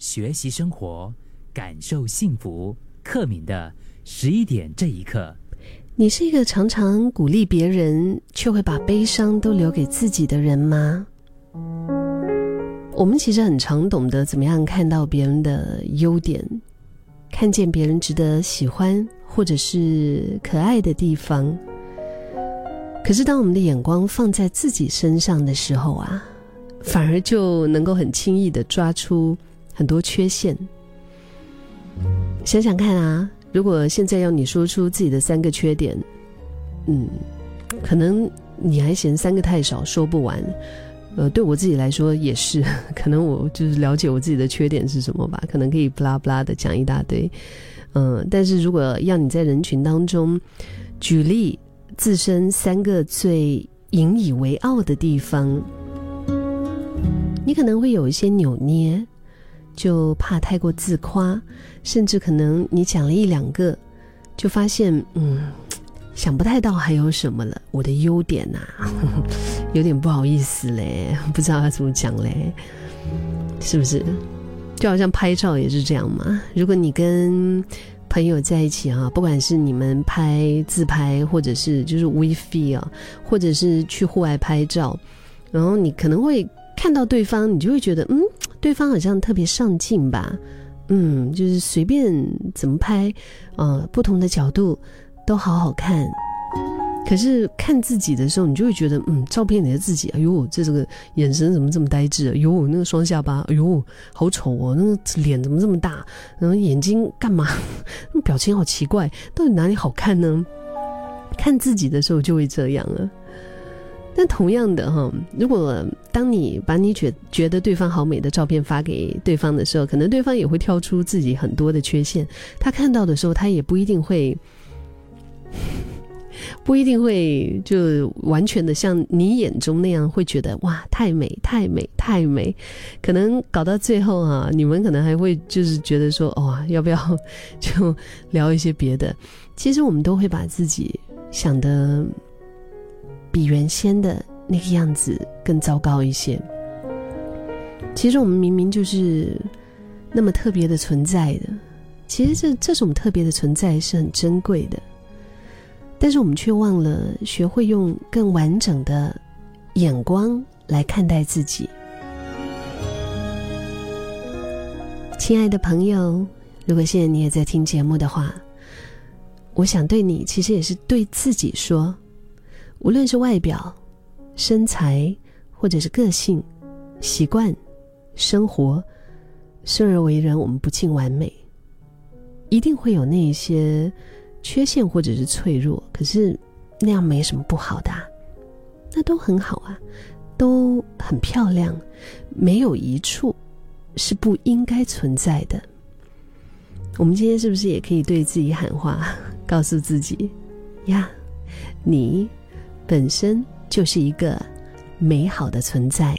学习生活，感受幸福。克敏的十一点这一刻，你是一个常常鼓励别人，却会把悲伤都留给自己的人吗？我们其实很常懂得怎么样看到别人的优点，看见别人值得喜欢或者是可爱的地方。可是，当我们的眼光放在自己身上的时候啊，反而就能够很轻易的抓出很多缺陷。想想看啊，如果现在要你说出自己的三个缺点，嗯，可能你还嫌三个太少，说不完。呃，对我自己来说也是，可能我就是了解我自己的缺点是什么吧，可能可以不拉不拉的讲一大堆。嗯，但是如果要你在人群当中举例自身三个最引以为傲的地方，你可能会有一些扭捏。就怕太过自夸，甚至可能你讲了一两个，就发现嗯，想不太到还有什么了。我的优点呐，有点不好意思嘞，不知道要怎么讲嘞，是不是？就好像拍照也是这样嘛。如果你跟朋友在一起啊，不管是你们拍自拍，或者是就是 WeFi 啊，或者是去户外拍照，然后你可能会看到对方，你就会觉得嗯。对方好像特别上镜吧，嗯，就是随便怎么拍，呃，不同的角度都好好看。可是看自己的时候，你就会觉得，嗯，照片里的自己，哎呦，这这个眼神怎么这么呆滞？哎呦，那个双下巴，哎呦，好丑哦！那个脸怎么这么大？然后眼睛干嘛？那表情好奇怪，到底哪里好看呢？看自己的时候就会这样了。但同样的哈，如果当你把你觉觉得对方好美的照片发给对方的时候，可能对方也会挑出自己很多的缺陷。他看到的时候，他也不一定会，不一定会就完全的像你眼中那样会觉得哇，太美，太美，太美。可能搞到最后啊，你们可能还会就是觉得说，哇，要不要 就聊一些别的？其实我们都会把自己想的。比原先的那个样子更糟糕一些。其实我们明明就是那么特别的存在的，其实这这种特别的存在是很珍贵的，但是我们却忘了学会用更完整的眼光来看待自己。亲爱的朋友，如果现在你也在听节目的话，我想对你，其实也是对自己说。无论是外表、身材，或者是个性、习惯、生活，生而为人，我们不尽完美，一定会有那一些缺陷或者是脆弱。可是那样没什么不好的，那都很好啊，都很漂亮，没有一处是不应该存在的。我们今天是不是也可以对自己喊话，告诉自己呀，你。本身就是一个美好的存在。